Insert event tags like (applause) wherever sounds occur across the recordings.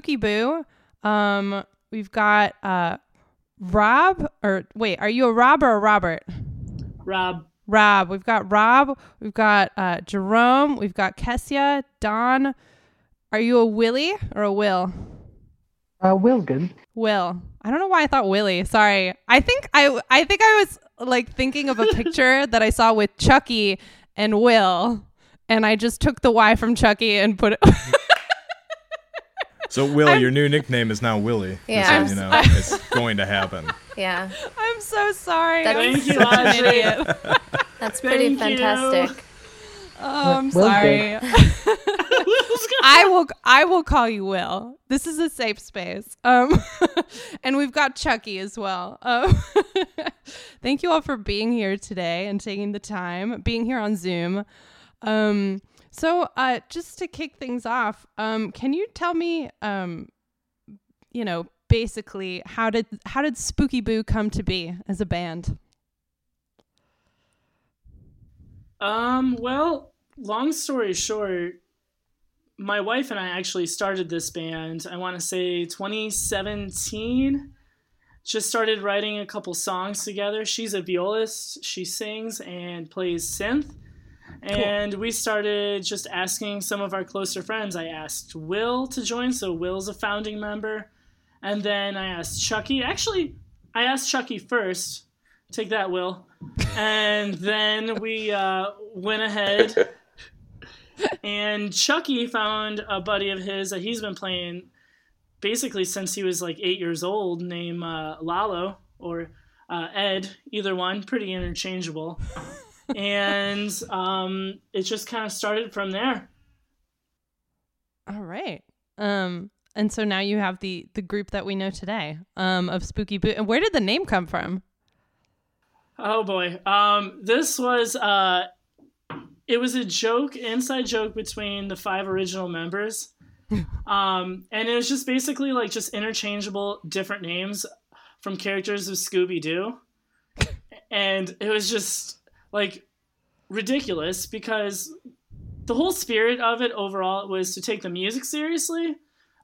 Spooky Boo. Um, we've got uh, Rob, or wait, are you a Rob or a Robert? Rob. Rob. We've got Rob. We've got uh, Jerome. We've got Kessia. Don. Are you a Willie or a Will? Uh, Will, good. Will. I don't know why I thought Willie. Sorry. I think I I think I was like thinking of a (laughs) picture that I saw with Chucky and Will, and I just took the Y from Chucky and put it. (laughs) So Will, your new nickname is now Willie. Yeah. so you know, it's going to happen. (laughs) Yeah, I'm so sorry. That's- I'm (laughs) Thank you, such an idiot. that's pretty Thank you. fantastic. Oh, I'm Will's sorry. (laughs) I will I will call you Will. This is a safe space. Um and we've got Chucky as well. Um thank you all for being here today and taking the time, being here on Zoom. Um so uh just to kick things off, um can you tell me um you know, basically how did how did Spooky Boo come to be as a band? Um, well, long story short, my wife and I actually started this band, I want to say 2017. Just started writing a couple songs together. She's a violist, she sings and plays synth. And we started just asking some of our closer friends. I asked Will to join, so Will's a founding member. And then I asked Chucky. Actually, I asked Chucky first. Take that, Will. And (laughs) then we uh, went ahead, (laughs) and Chucky found a buddy of his that he's been playing basically since he was like eight years old, named uh, Lalo or uh, Ed, either one, pretty interchangeable. (laughs) and um, it just kind of started from there. All right. Um and so now you have the the group that we know today um of Spooky Boo. And where did the name come from? Oh boy. Um, this was uh, it was a joke, inside joke between the five original members. (laughs) um, and it was just basically like just interchangeable different names from characters of Scooby Doo. (laughs) and it was just like ridiculous because the whole spirit of it overall was to take the music seriously,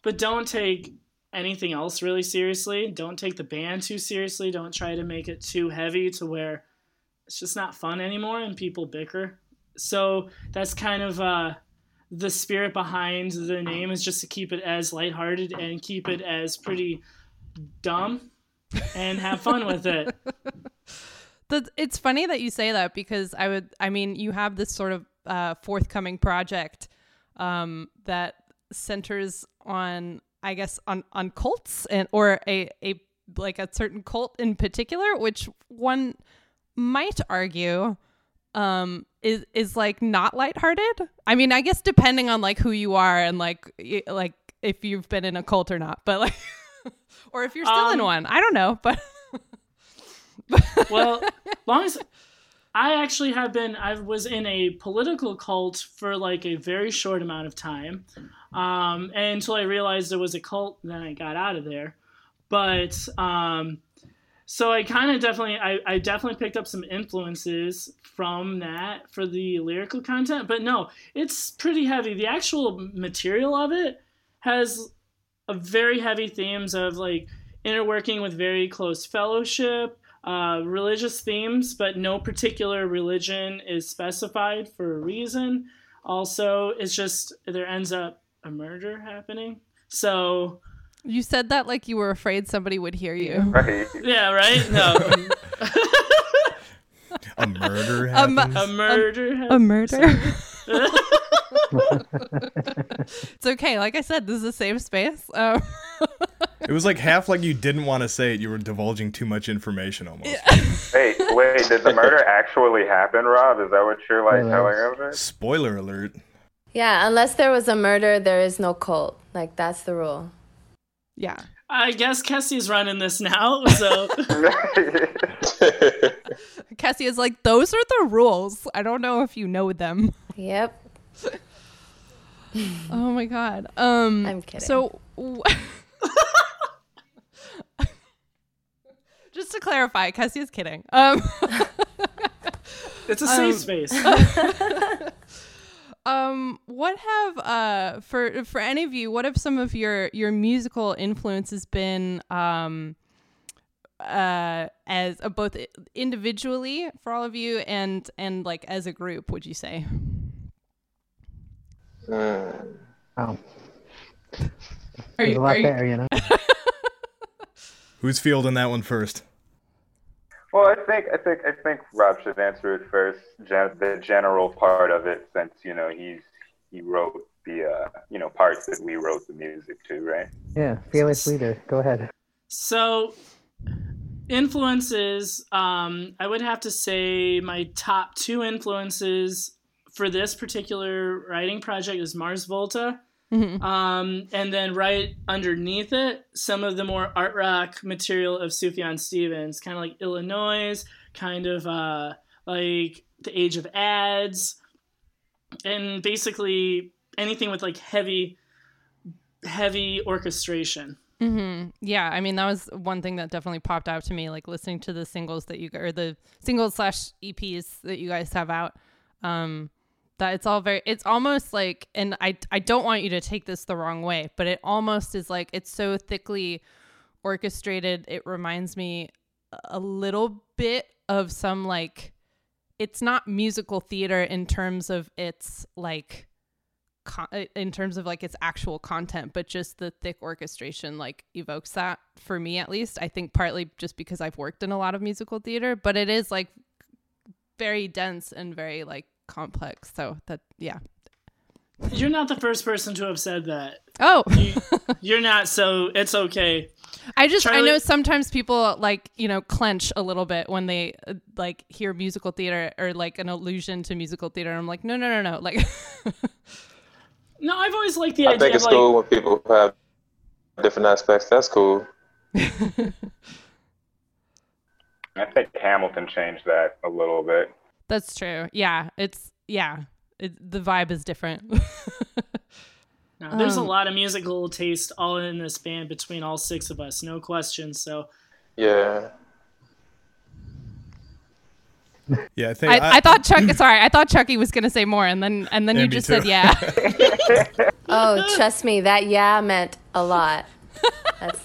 but don't take anything else really seriously. Don't take the band too seriously. Don't try to make it too heavy to where it's just not fun anymore and people bicker. So that's kind of uh, the spirit behind the name is just to keep it as lighthearted and keep it as pretty dumb and have fun with it. (laughs) The, it's funny that you say that because I would I mean you have this sort of uh, forthcoming project um, that centers on I guess on on cults and or a a like a certain cult in particular, which one might argue um is is like not lighthearted. I mean, I guess depending on like who you are and like y- like if you've been in a cult or not, but like (laughs) or if you're still in Um, one. I don't know, but (laughs) (laughs) well, long as I actually have been, I was in a political cult for like a very short amount of time, um, and until I realized it was a cult, then I got out of there. But um, so I kind of definitely, I, I definitely picked up some influences from that for the lyrical content. But no, it's pretty heavy. The actual material of it has a very heavy themes of like interworking with very close fellowship uh, religious themes, but no particular religion is specified for a reason. Also, it's just there ends up a murder happening. So You said that like you were afraid somebody would hear you. (laughs) Right. yeah, right? No, (laughs) (laughs) A murder happens. a murder. A happened. murder. (laughs) it's okay. Like I said, this is a safe space. Um, it was like half like you didn't want to say it. You were divulging too much information almost. Hey, wait, did the murder (laughs) actually happen, Rob? Is that what you're like Yeah. telling us? Spoiler alert. Yeah, unless there was a murder, there is no cult. Like that's the rule. yeah. I guess Kessie's running this now, so (laughs) Cassie is like, those are the rules. I don't know if you know them. Yep. (laughs) Oh my god. Um I'm kidding. So w- (laughs) Just to clarify, Cassie is kidding. Um (laughs) it's a safe Um, space. um, what have uh for for any of you, what have some of your your musical influences been? Um, uh, as uh, both individually for all of you and and like as a group, would you say? Wow. Are There's you, a lot are you- there, you know. (laughs) Who's fielding that one first? Well, I think I think I think Rob should answer it first. Gen- the general part of it, since you know he's he wrote the uh, you know parts that we wrote the music to, right? Yeah, fearless leader. Go ahead. So, influences, um, I would have to say my top two influences for this particular writing project is Mars Volta. Mhm. Um, and then right underneath it, some of the more art rock material of Sufjan Stevens, kind of like Illinois, kind of uh, like The Age of Adz, and basically anything with like heavy, heavy orchestration. Mm-hmm. Yeah, I mean that was one thing that definitely popped out to me, like listening to the singles that you or the singles slash EPs that you guys have out. Um, that it's all very, it's almost like, and I I don't want you to take this the wrong way, but it almost is like it's so thickly orchestrated. It reminds me a little bit of some like, it's not musical theater in terms of its like con- in terms of like its actual content, but just the thick orchestration like evokes that for me at least. I think partly just because I've worked in a lot of musical theater, but it is like very dense and very like complex. So that yeah. You're not the first person to have said that. Oh, You, you're not, so it's okay. I just I know sometimes people like you know clench a little bit when they uh, like hear musical theater or like an allusion to musical theater. I'm like no no no no like No, I've always liked the I idea think of it's like cool when people have different aspects. That's cool. (laughs) I think Hamilton changed that a little bit. That's true. Yeah, it's yeah. It, the vibe is different. (laughs) No, there's Um, a lot of musical taste all in this band between all six of us, no question. So Yeah. (laughs) Yeah, I think I, I thought Chuck. (laughs) Sorry, I thought Chucky was gonna say more, and then and then Yeah, you just too. said yeah. Oh, trust me, that yeah meant a lot. That's.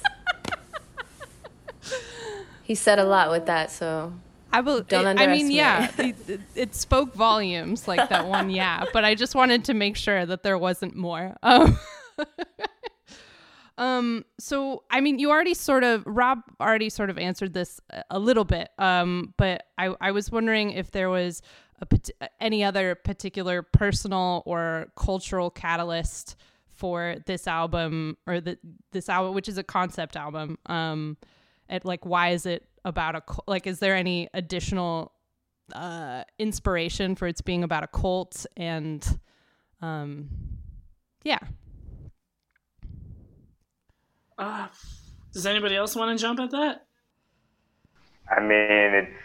He said a lot with that, so I will. Don't I mean, yeah, it, it, it spoke volumes, like that one. Yeah, but I just wanted to make sure that there wasn't more. (laughs) Um, um. So, I mean, you already sort of Rob already sort of answered this a- little bit. Um, but I I was wondering if there was a any other particular personal or cultural catalyst for this album or the this album, which is a concept album. Um, and like why is it about a cult? like is there any additional uh inspiration for its being about a cult and um yeah uh, does anybody else want to jump at that? I mean, it's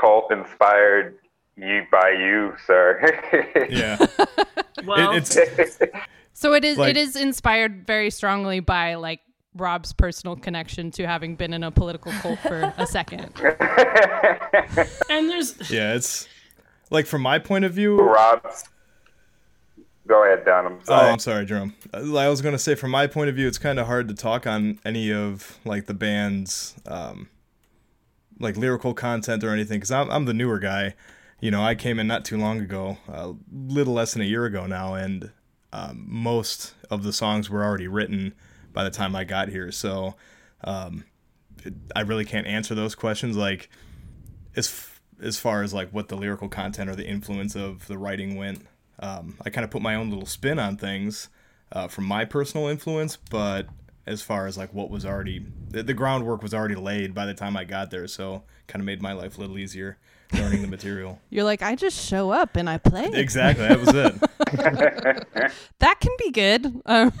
cult inspired you by you, sir. (laughs) yeah. Well, It, it's (laughs) so it is Like- it is inspired very strongly by like rob's personal connection to having been in a political cult for a second (laughs) and there's yeah, it's like from my point of view. Rob, go ahead, Don. I'm Oh, sorry. I'm sorry, Jerome. Uh, I was gonna say, from my point of view, it's kind of hard to talk on any of like the band's um, like lyrical content or anything because I'm I'm the newer guy. You know, I came in not too long ago, a little less than a year ago now, and um, most of the songs were already written by the time I got here. So um, it, I really can't answer those questions. Like as f- as far as like what the lyrical content or the influence of the writing went. Um, I kind of put my own little spin on things uh, from my personal influence, but as far as like what was already the, the groundwork was already laid by the time I got there, so kind of made my life a little easier learning the material. (laughs) you're like i just show up and i play Exactly, that was it. (laughs) (laughs) that can be good um,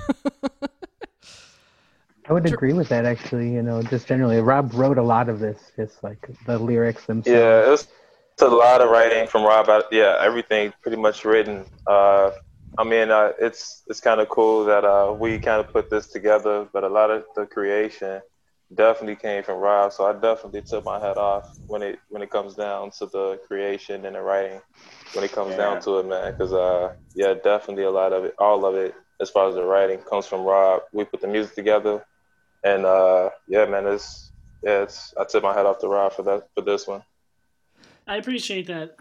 I would agree with that actually. You know, just generally, Rob wrote a lot of this, just like the lyrics themselves. Yeah, it was it's a lot of writing from Rob. I- Yeah, everything pretty much written. Uh, I mean, uh, it's it's kind of cool that uh, we kind of put this together, but a lot of the creation definitely came from Rob. So I definitely took my hat off when it when it comes down to the creation and the writing. When it comes Yeah. down to it, man, because uh, yeah, definitely a lot of it, all of it, as far as the writing, comes from Rob. We put the music together, and uh, yeah, man, it's yeah, it's I took my hat off to Rob for that for this one. I appreciate that.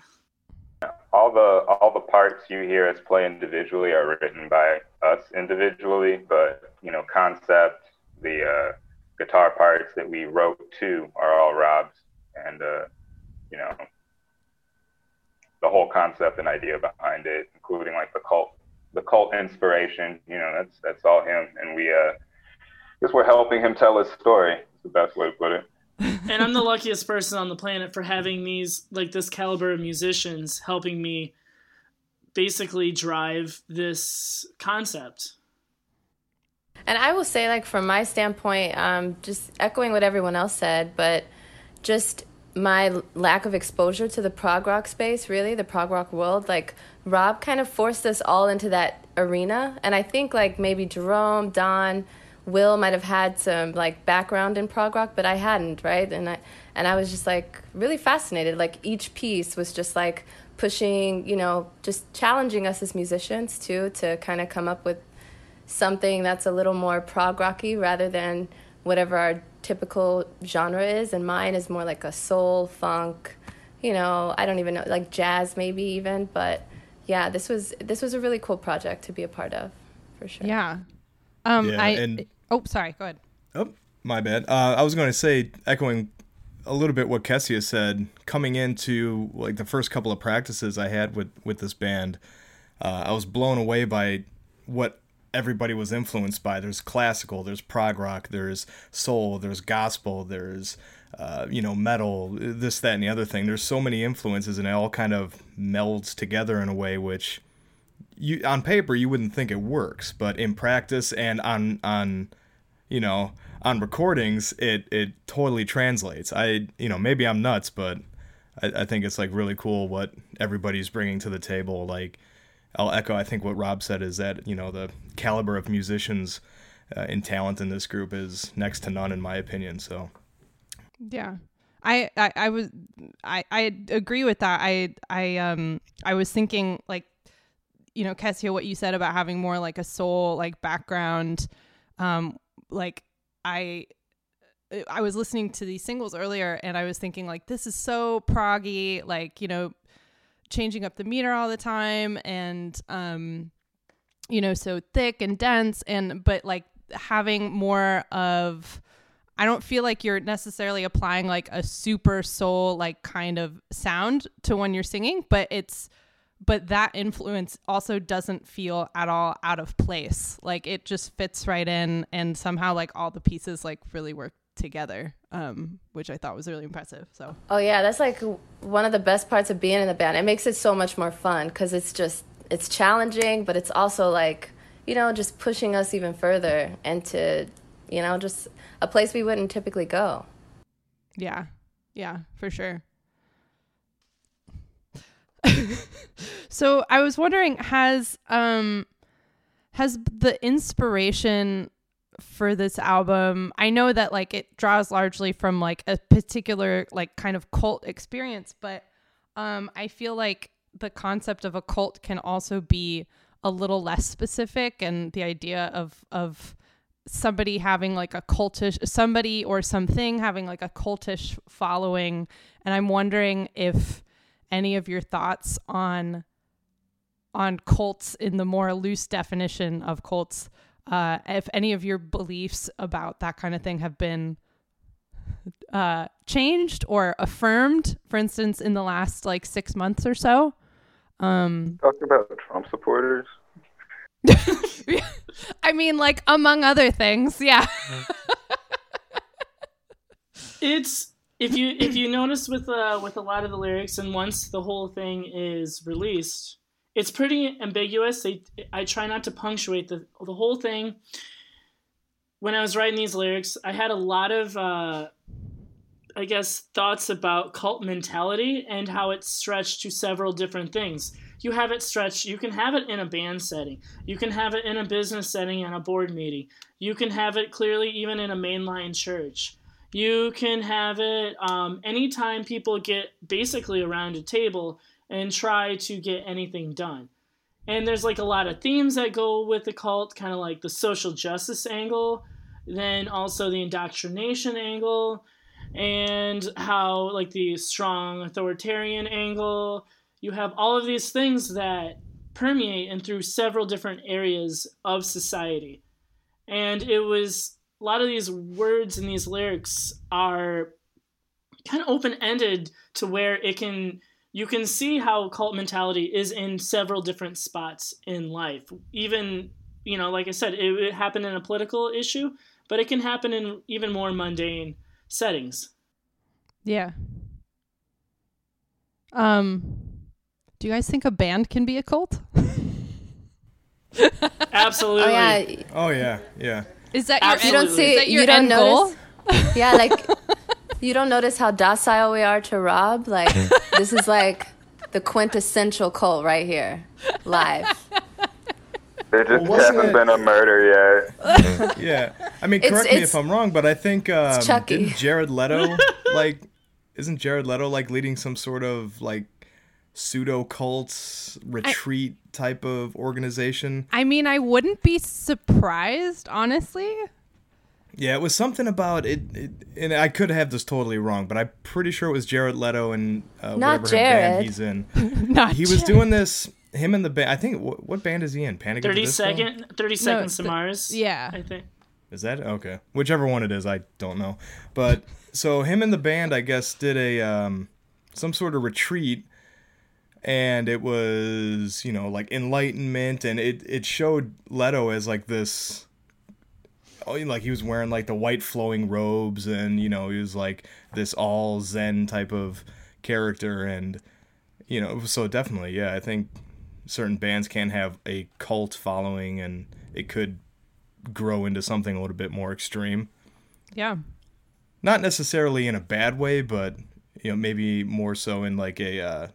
all the all the parts you hear us play individually are written by us individually, but you know, concept, the uh, guitar parts that we wrote too are all Rob's, and uh, you know, the whole concept and idea behind it, including like the cult, the cult inspiration. You know, that's that's all him, and we uh, guess we're helping him tell his story. Is the best way to put it. and I'm the luckiest person on the planet for having these like this caliber of musicians helping me basically drive this concept. And I will say, like, from my standpoint, um, just echoing what everyone else said, but just my lack of exposure to the prog rock space, really, the prog rock world, like, Rob kind of forced us all into that arena. And I think, like, maybe Jerome, Don, Will might have had some, like, background in prog rock, but I hadn't, right? And I, and I was just, like, really fascinated. Like, each piece was just, like, pushing, you know, just challenging us as musicians, too, to kind of come up with something that's a little more prog rocky rather than whatever our typical genre is and mine is more like a soul funk you know i don't even know like jazz maybe even but yeah this was this was a really cool project to be a part of for sure Yeah. Um. Yeah, I. and- oh, sorry. Go ahead. Oh, my bad. Uh, I was going to say, echoing a little bit what Kessia said, coming into like the first couple of practices I had with with this band, uh, I was blown away by what everybody was influenced by. There's classical, there's prog rock, there's soul, there's gospel, there's uh, you know metal, this, that, and the other thing. There's so many influences, and it all kind of melds together in a way which you on paper you wouldn't think it works, but in practice and on on you know on recordings it it totally translates. I you know maybe I'm nuts, but I, I think it's like really cool what everybody's bringing to the table. Like I'll echo I think what Rob said is that you know the caliber of musicians uh, and talent in this group is next to none in my opinion. So Yeah. I, I, I was I, I agree with that. I I um I was thinking like you know, Kessia, what you said about having more like a soul like background. Um like I I was listening to these singles earlier and I was thinking like this is so proggy, like, you know, changing up the meter all the time and um you know, so thick and dense and but like having more of I don't feel like you're necessarily applying like a super soul like kind of sound to when you're singing, but it's but that influence also doesn't feel at all out of place. Like it just fits right in and somehow like all the pieces like really work together. Um which I thought was really impressive. So oh yeah that's like one of the best parts of being in the band it makes it so much more fun because it's just it's challenging but it's also like you know just pushing us even further into you know just a place we wouldn't typically go Yeah. Yeah, for sure. (laughs) so I was wondering has um has the inspiration for this album I know that like it draws largely from like a particular like kind of cult experience but um I feel like the concept of a cult can also be a little less specific and the idea of of somebody having like a cultish somebody or something having like a cultish following. And i'm wondering if any of your thoughts on on cults in the more loose definition of cults uh if any of your beliefs about that kind of thing have been uh changed or affirmed for instance in the last like 6 months or so um Talk about Trump supporters. (laughs) I mean, like among other things, yeah. It's if you if you notice with uh with a lot of the lyrics and once the whole thing is released, it's pretty ambiguous. They I try not to punctuate the the whole thing. When I was writing these lyrics, I had a lot of uh I guess thoughts about cult mentality and how it's stretched to several different things. you have it stretched. You can have it in a band setting. You can have it in a business setting and a board meeting. You can have it clearly even in a mainline church. You can have it um, anytime people get basically around a table and try to get anything done. And there's like a lot of themes that go with the cult, kind of like the social justice angle, then also the indoctrination angle, and how like the strong authoritarian angle. You have all of these things that permeate and through several different areas of society. And it was a lot of these words and these lyrics are kind of open ended to where it can you can see how cult mentality is in several different spots in life. Even you know, like I said, it, it happened in a political issue, but it can happen in even more mundane settings. Yeah. Um, do you guys think a band can be a cult? (laughs) Absolutely. Oh yeah, Oh yeah, yeah. Is that your Absolutely. you don't is see that your you don't end goal? notice. (laughs) Yeah, like you don't notice how docile we are to Rob. Like (laughs) this is like the quintessential cult right here, live. There just Well, hasn't it- been a murder yet. (laughs) Yeah. I mean, It's- correct me it's- if I'm wrong, but I think um, Chucky. didn't Jared Leto like isn't Jared Leto like leading some sort of like pseudo cult retreat type of organization? I mean, I wouldn't be surprised, honestly. Yeah, it was something about it, it and I could have this totally wrong, but I'm pretty sure it was Jared Leto and uh, Not whatever band Jared. he's in. (laughs) Not He was doing this. Him and the band. I think what, what band is he in? Panic! at the 30 Disco? second 30 seconds to th- Mars. yeah. I think. Is that okay? Whichever one it is, I don't know. But so him and the band, I guess, did a um, some sort of retreat, and it was you know like enlightenment, and it it showed Leto as like this. Oh, like he was wearing like the white flowing robes, and you know he was like this all Zen type of character, and you know so definitely, yeah, I think certain bands can have a cult following, and it could grow into something a little bit more extreme. Yeah. Not necessarily in a bad way, but you know, maybe more so in like a uh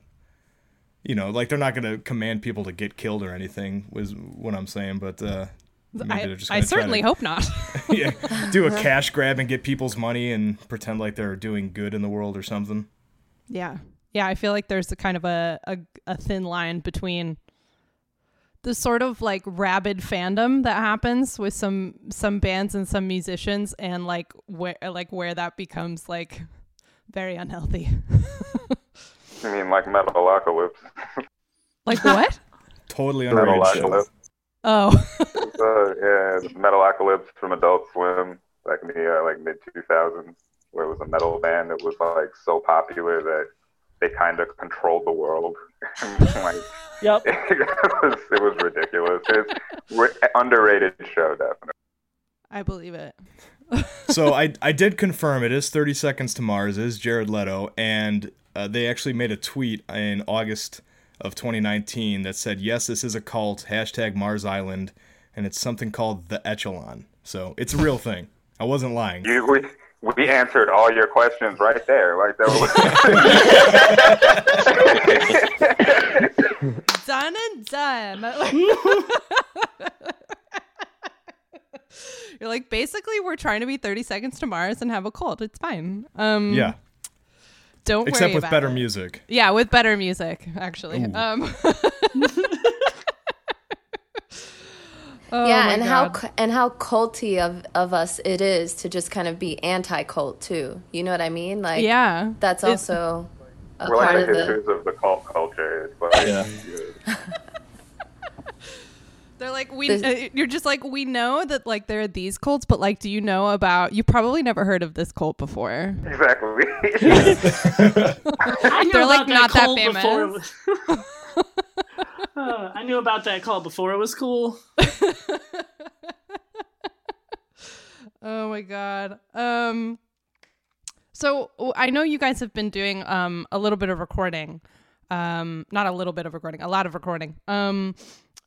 you know, like they're not going to command people to get killed or anything was what I'm saying, but uh maybe I, they're just I certainly to, hope not. (laughs) (laughs) yeah, do a cash grab and get people's money and pretend like they're doing good in the world or something. yeah. Yeah, I feel like there's a kind of a, a, a thin line between the sort of like rabid fandom that happens with some some bands and some musicians and like where like where that becomes like very unhealthy. (laughs) I mean, like Metalocalypse. like what? (laughs) Totally underrated show. Metalocalypse. Oh. (laughs) Uh, yeah, Metalocalypse from Adult Swim, back in the uh, like mid 2000s, where it was a metal band that was like so popular that they kind of controlled the world. (laughs) like, Yep. it was it was ridiculous. It's re- underrated show, definitely. I believe it. So I I did confirm it is 30 Seconds to Mars it is Jared Leto and uh, they actually made a tweet in August of 2019 that said yes this is a cult hashtag Mars Island and it's something called the Echelon so it's a real thing I wasn't lying You we, we answered all your questions right there. Like that was. Done and done. (laughs) (laughs) You're like basically we're trying to be 30 seconds to Mars and have a cult. It's fine. Um yeah don't except worry with about better it. music Yeah, with better music, actually. Um (laughs) (laughs) Oh yeah, and how God. cu- and how culty of of us it is to just kind of be anti-cult too. You know what I mean? Like Yeah. that's It- also a We're like part the of the of the cult culture. It's like, Yeah. They're like we uh, you're just like we know that like there are these cults, but like do you know about you probably never heard of this cult before. Exactly. (laughs) They're, like, that not that cult before. It famous. was, (laughs) (laughs) Uh, I knew about that cult before it was cool. Oh my god. Um so I know you guys have been doing um a little bit of recording. Um not a little bit of recording, a lot of recording. Um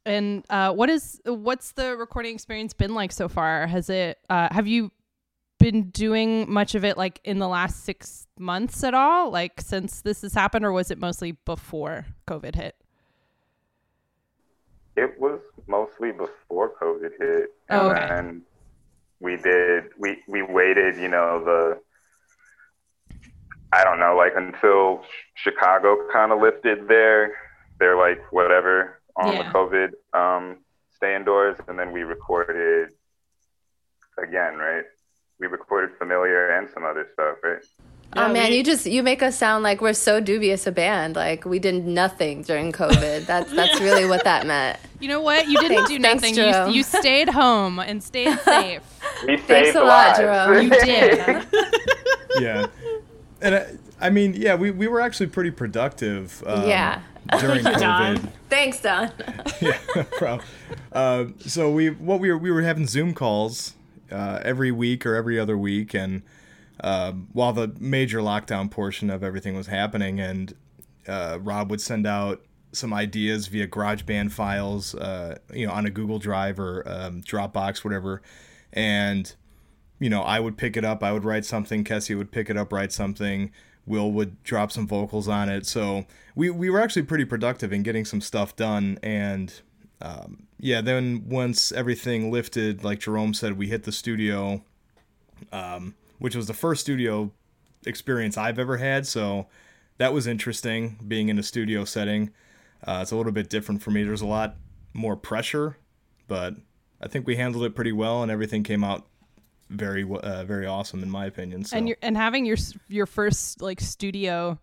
and uh what is what's the recording experience been like so far? Has it uh have you been doing much of it like in the last 6 months at all? Like since this has happened or was it mostly before COVID hit? It was mostly before COVID hit, and Oh, okay. then we did. We we waited, you know, the I don't know, like until Chicago kind of lifted their their like whatever on Yeah. the COVID um, stay indoors, and then we recorded again, right? We recorded Familiar and some other stuff, right? oh man, we- you just you make us sound like we're so dubious a band. Like we did nothing during COVID. That's (laughs) that's really what that meant. You know what? You didn't Thanks- do thanks, nothing. Jerome. You, you stayed home and stayed (laughs) safe. We Thanks saved a lot, lives. Jerome. You did. (laughs) yeah. And I, I mean, yeah, we, we were actually pretty productive. Um, Yeah. (laughs) During Thank you, Don. Thanks, Don. (laughs) yeah, no problem. Uh, so we what we were we were having Zoom calls uh, every week or every other week, and um, while the major lockdown portion of everything was happening, and uh, Rob would send out some ideas via GarageBand files, uh, you know, on a Google Drive or um, Dropbox, whatever, and you know, I would pick it up, I would write something, Kessie would pick it up, write something, Will would drop some vocals on it. So we, we were actually pretty productive in getting some stuff done. And um, yeah, then once everything lifted, like Jerome said, we hit the studio, um, which was the first studio experience I've ever had. So that was interesting being in a studio setting. Uh, it's a little bit different for me. There's a lot more pressure, but I think we handled it pretty well, and everything came out very uh, very awesome in my opinion. So and you're, and having your your first like studio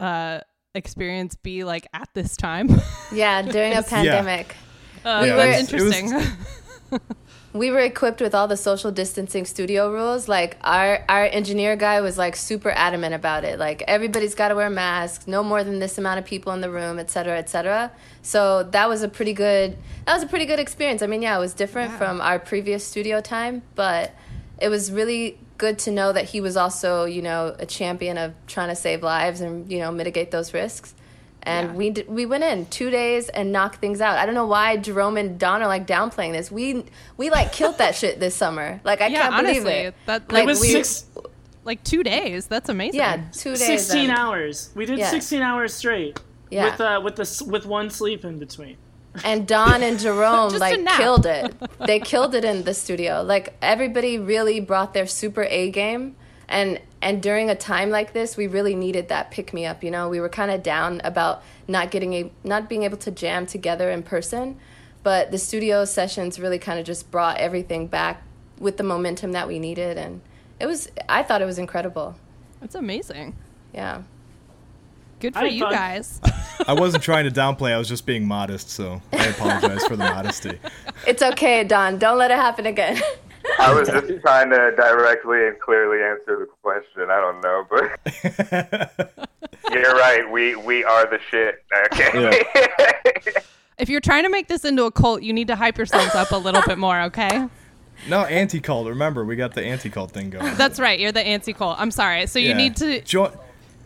uh experience be like at this time. Yeah, during a (laughs) pandemic. Uh, Yeah, that's it was- it was- interesting. (laughs) we were equipped with all the social distancing studio rules. Like our our engineer guy was like super adamant about it. Like everybody's got to wear masks no more than this amount of people in the room et cetera et cetera. So that was a pretty good that was a pretty good experience. I mean yeah it was different from our previous studio time but it was really good to know that he was also you know a champion of trying to save lives and you know mitigate those risks and Yeah. we did, we went in two days and knocked things out. I don't know why Jerome and Don are like downplaying this. We we like killed that shit this summer. Like I Yeah, can't believe it. that- like it was we, six, like two days. That's amazing. yeah, two days. 16 and, hours. We did Yeah. 16 hours straight. Yeah. With uh with the with one sleep in between. and Don and Jerome (laughs) like killed it. (laughs) They killed it in the studio. Like everybody really brought their super A game and and during a time like this we really needed that pick me up, you know. We were kind of down about not getting a not being able to jam together in person, but the studio sessions really kind of just brought everything back with the momentum that we needed and it was I thought it was incredible. That's amazing. Yeah. Good for had you fun. guys. (laughs) I wasn't trying to downplay. I was just being modest. So I apologize for the modesty. It's okay, Don. Don't let it happen again. (laughs) I was just trying to directly and clearly answer the question. I don't know, but (laughs) you're right. We we are the shit. Okay. (laughs) if you're trying to make this into a cult, you need to hype yourselves up a little bit more, okay? no anti cult. Remember, we got the anti cult thing going. That's right. You're the anti cult. I'm sorry. So you Yeah. need to join.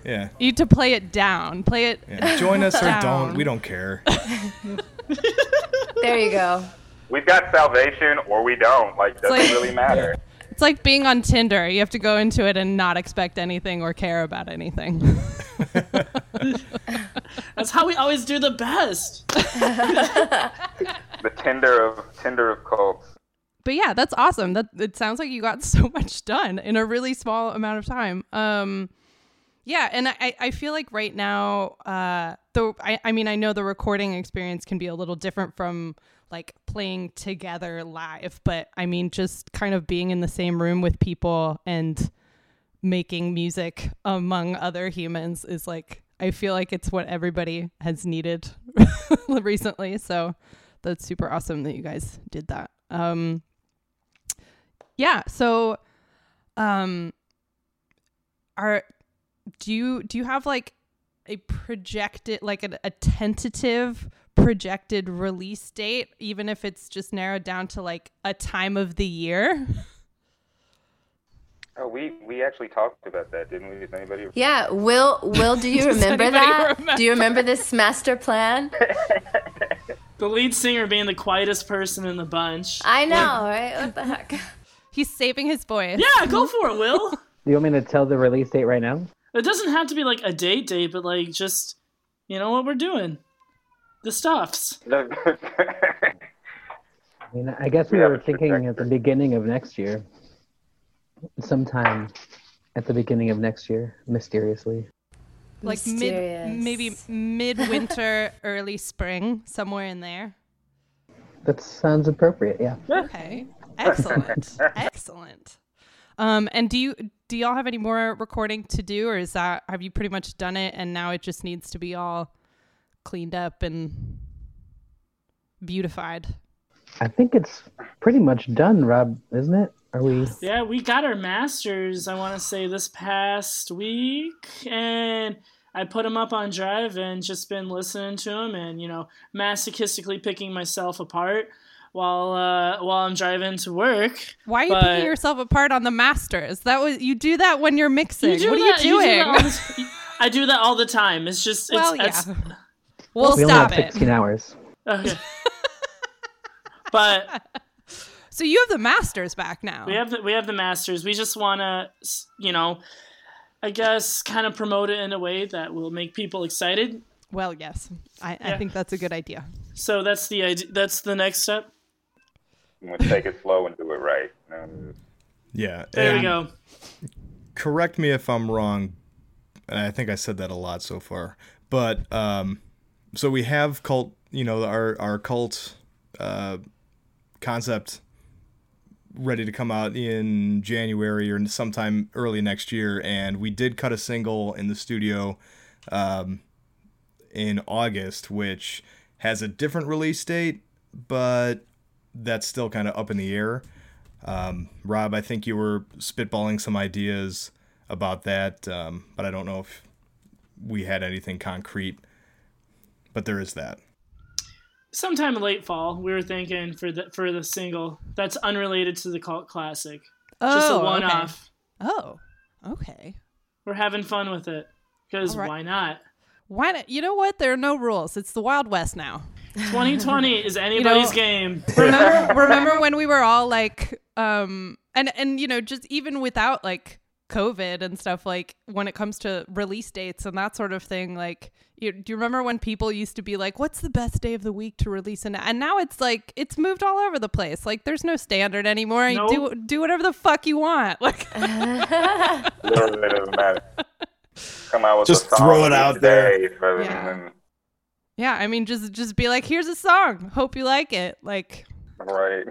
Yeah. you need to play it down. Play it. yeah. Join us or don't. We don't care. (laughs) there you go. We've got salvation or we don't. Like doesn't like- really matter. (laughs) It's like being on Tinder. You have to go into it and not expect anything or care about anything. (laughs) That's how we always do the best. (laughs) The Tinder of Tinder of cults. but yeah, that's awesome. That it sounds like you got so much done in a really small amount of time. Um, yeah, and I, I feel like right now, uh, though I, I mean I know the recording experience can be a little different from like playing together live, but I mean just kind of being in the same room with people and making music among other humans is like I feel like it's what everybody has needed (laughs) recently. So that's super awesome that you guys did that. Um, yeah. So, um, are do you do you have like a projected like a, a tentative projected release date, even if it's just narrowed down to like a time of the year? Oh, we we actually talked about that, didn't we? Does anybody? Yeah, Will. Will, do you (laughs) remember that? remember? Do you remember this master plan? (laughs) The lead singer being the quietest person in the bunch. I know, right? What the heck? He's saving his voice. Yeah, go for it, Will. Do (laughs) you want me to tell the release date right now? It doesn't have to be like a date date, but like just you know what we're doing. the stuffs. (laughs) I mean, I guess we We were a thinking at the beginning of next year, sometime at the beginning of next year, mysteriously. like mid Mysterious. maybe midwinter, (laughs) early spring, somewhere in there. That sounds appropriate. Yeah. Okay. Excellent. (laughs) Excellent. Um, and do you do y'all have any more recording to do, or is that have you pretty much done it and now it just needs to be all cleaned up and beautified? I think it's pretty much done, Rob, isn't it? Are we? Yeah, we got our masters. I want to say this past week, and I put them up on Drive and just been listening to them, and you know, masochistically picking myself apart while uh, while I'm driving to work. Why are you picking yourself apart on the masters? That was you do that when you're mixing. do what are you doing? that all the t- I do that all the time. It's just it's, well, yeah. it's (laughs) We'll we only stop have it. 16 hours. okay. (laughs) but So you have the masters back now. We have the, we have the masters. We just want to, you know, I guess, kind of promote it in a way that will make people excited. Well, yes, I, I think that's a good idea. So that's the idea. That's the next step. We'll take it slow and do it right. Um, Yeah. There we and go. Correct me if I'm wrong. And I think I said that a lot so far. But um, so we have cult, you know, our our cult uh, concept ready to come out in January or sometime early next year, and we did cut a single in the studio um, in August, which has a different release date, but that's still kind of up in the air. Um, Rob, I think you were spitballing some ideas about that, um, but I don't know if we had anything concrete. But there is that. Sometime in late fall, we were thinking for the for the single that's unrelated to the cult classic. Oh, Just a Oh, one okay. off. Oh, okay. We're having fun with it because All right. why not? Why not? You know what? There are no rules. It's the Wild West now. 2020 (laughs) is anybody's game. (laughs) remember (laughs) remember when we were all like um and and you know just even without like covid and stuff like when it comes to release dates and that sort of thing like you, do you remember when people used to be like what's the best day of the week to release an and now it's like it's moved all over the place like there's no standard anymore you do do whatever the fuck you want like literally doesn't matter. Come out with Just a song throw it each out there. Yeah. and- yeah i mean just just be like here's a song hope you like it like right.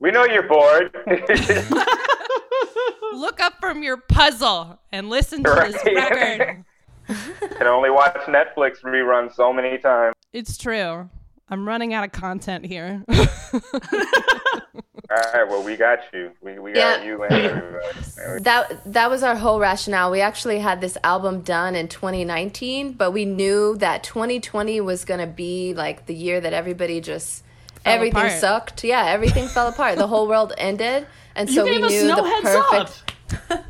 We know you're bored. (laughs) (laughs) look up from your puzzle and listen to this record (laughs) Can only watch Netflix reruns so many times. It's true. I'm running out of content here. (laughs) All right, well, we got you. We, we got you and everybody. (laughs) That that was our whole rationale. We actually had this album done in 2019, but we knew that 2020 was going to be like the year that everybody just Fell everything apart. sucked. Yeah, everything fell apart. The whole world ended, and so you gave we us knew no the heads perfect. up.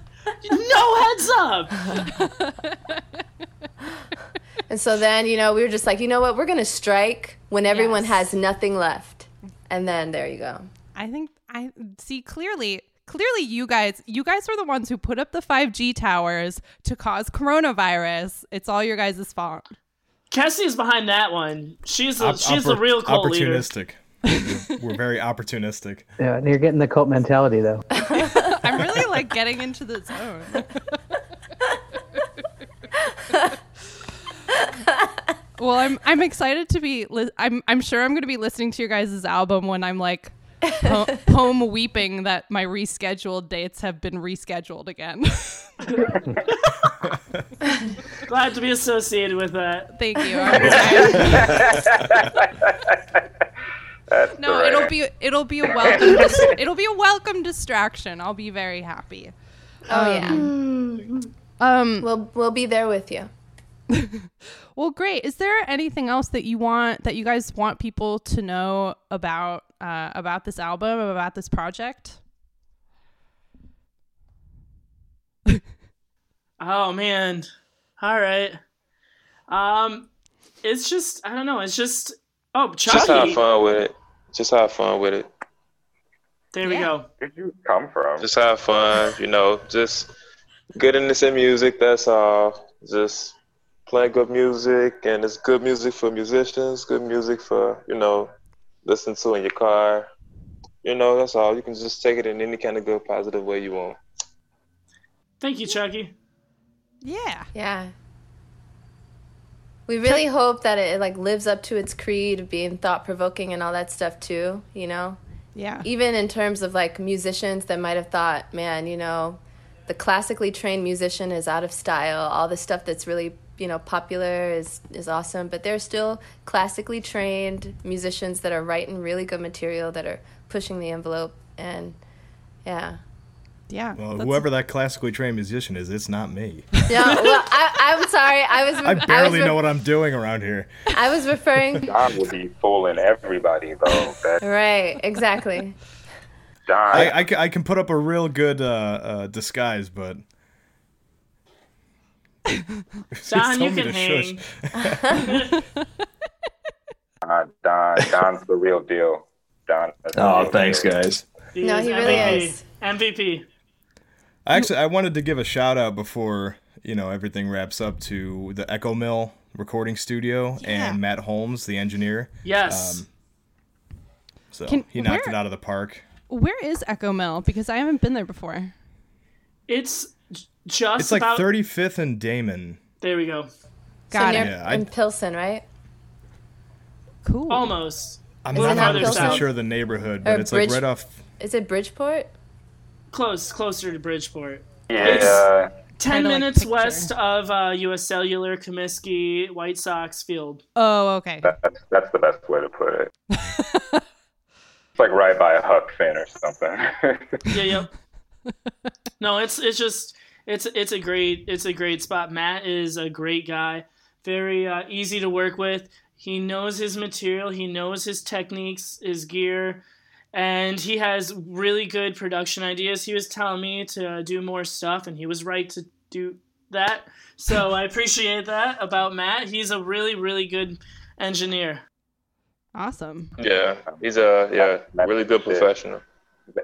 (laughs) no heads up. And so then, you know, we were just like, you know what? We're going to strike when everyone Yes. has nothing left. And then there you go. I think I see clearly clearly you guys you guys are the ones who put up the 5G towers to cause coronavirus. It's all your guys' fault. Cassie's behind that one. She's a, Op- she's the oppor- real cult leader. opportunistic. We're- (laughs) We're very opportunistic. Yeah, and you're getting the cult mentality though. (laughs) I'm really like getting into the zone. (laughs) well, I'm I'm excited to be li- I'm I'm sure I'm going to be listening to your guys' album when I'm like po- (laughs) home weeping that my rescheduled dates have been rescheduled again. Glad to be associated with that. Thank you. (laughs) That's no, the it'll be it'll be a welcome dis- it'll be a welcome distraction. I'll be very happy. Oh, yeah. Um We'll, we'll be there with you. (laughs) well great. Is there anything else that you want that you guys want people to know about uh about this album, about this project? (laughs) Oh man. All right. Um, it's just I don't know. It's just oh Just have fun with it. Just have fun with it. There we go. Where'd you come from? Just have fun. You know, just good in this music. That's all. Just playing good music, and it's good music for musicians, good music for you know, listen to in your car. You know, that's all. You can just take it in any kind of good, positive way you want. Thank you, Chucky. Yeah. Yeah. We really hope that it like lives up to its creed of being thought provoking and all that stuff too, you know? Yeah. Even in terms of like musicians that might have thought, man, you know, the classically trained musician is out of style. All the stuff that's really, you know, popular is is awesome, but there's still classically trained musicians that are writing really good material that are pushing the envelope and yeah. Yeah. Well, whoever that classically trained musician is, it's not me. Yeah, well, I, I'm sorry. I was (laughs) I was barely re- know what I'm doing around here. I was referring (laughs) Don will be fooling everybody though. That right, exactly. Don, I, I, I can put up a real good uh, uh, disguise, but. Just Don, tell you can hang. (laughs) uh, Don, Don's the real deal. Don. Oh, real thanks, deal. guys. He No, he really MVP. is. MVP. Actually, I wanted to give a shout out before you know everything wraps up to the Echo Mill recording studio Yeah. and Matt Holmes, the engineer. Yes. Um, So Can- he knocked where- it out of the park. Where is Echo Mill? Because I haven't been there before. it's j- just It's like about. 35th and Damen. There we go. Got so it. near, Yeah, I- in Pilsen, right? Cool. Almost. I'm Is not not 100 percent South? sure of the neighborhood, Or but it's like right off. Is it Bridgeport? Close, closer to Bridgeport. Yeah, It's 10 Kinda minutes picture. west of uh, U.S. Cellular, Comiskey, White Sox Field. Oh, okay. that's that's the best way to put it. (laughs) it's like right by a Huck Finn or something. Yeah, yep. (laughs) no, it's it's just it's it's a great it's a great spot. Matt is a great guy, very uh, easy to work with. He knows his material, he knows his techniques, his gear, and he has really good production ideas. He was telling me to do more stuff, and he was right to do that. So (laughs) I appreciate that about Matt. He's a really really good engineer. Awesome. Yeah, he's a yeah really good professional.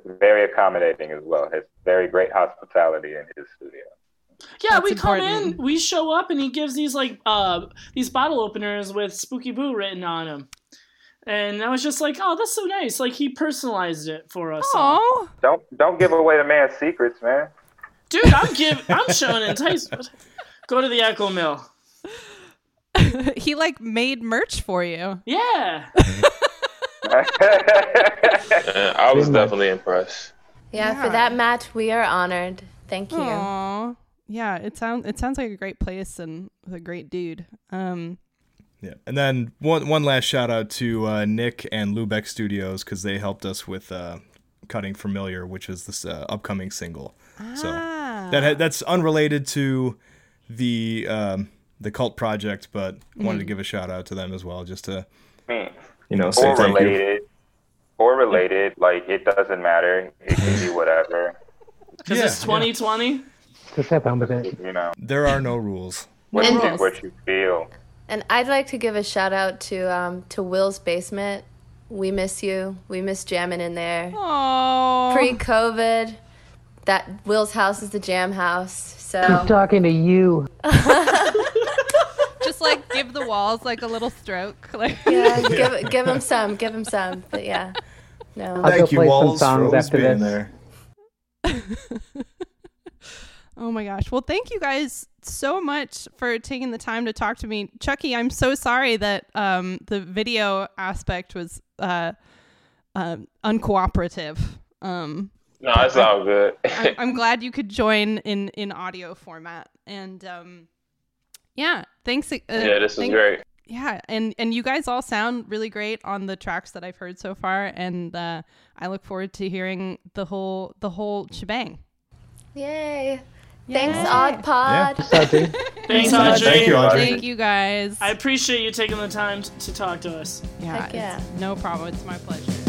Very accommodating as well. Has very great hospitality in his studio. Yeah, That's we come important. in, we show up, and he gives these like uh these bottle openers with Spooky Boo written on them, and I was just like, oh, that's so nice. Like he personalized it for us. all. Oh, Don't don't give away the man's secrets, man. dude, I'm give (laughs) I'm showing enticement. Go to the Echo Mill. (laughs) he like made merch for you. Yeah, Yeah, (laughs) (laughs) I was definitely impressed. Yeah, Yeah. for that, Matt, we are honored. Thank you. Aw. Yeah, it sounds it sounds like a great place and a great dude. Um, Yeah, and then one one last shout out to uh, Nick and Lubeck Studios because they helped us with uh, cutting "Familiar," which is this uh, upcoming single. So ah. that ha- that's unrelated to the um, the cult project, but wanted to give a shout out to them as well, just to You know, say or thank you. related, or related. Like it doesn't matter. It can be (laughs) whatever. because Yeah, it's 2020. Just have fun with it. You know, there are no rules. what, And- you, what you feel. And I'd like to give a shout out to um, to Will's basement. We miss you. We miss jamming in there. Oh, Pre-COVID, that Will's house is the jam house. So he's So talking to you. (laughs) just like give the walls like a little stroke. (laughs) Like yeah, give give him some, give him some. But yeah, no. I'll go Thank you, play some Walls, for songs always after being this. there. (laughs) Oh my gosh. Well, thank you guys so much for taking the time to talk to me. Chucky, I'm so sorry that um, the video aspect was uh, uh, uncooperative. Um, No, it's all good. I'm, I'm (laughs) glad you could join in, in audio format. And um, yeah, thanks. Uh, yeah, this is great. Yeah, and and you guys all sound really great on the tracks that I've heard so far, and uh, I look forward to hearing the whole the whole shebang. Yay! Thanks, Odd Pod. So, (laughs) dude, Thanks, Thanks, Audrey. Thank you, Audrey. Thank you guys. I appreciate you taking the time t- to talk to us. yeah, Heck yeah. no problem. It's my pleasure.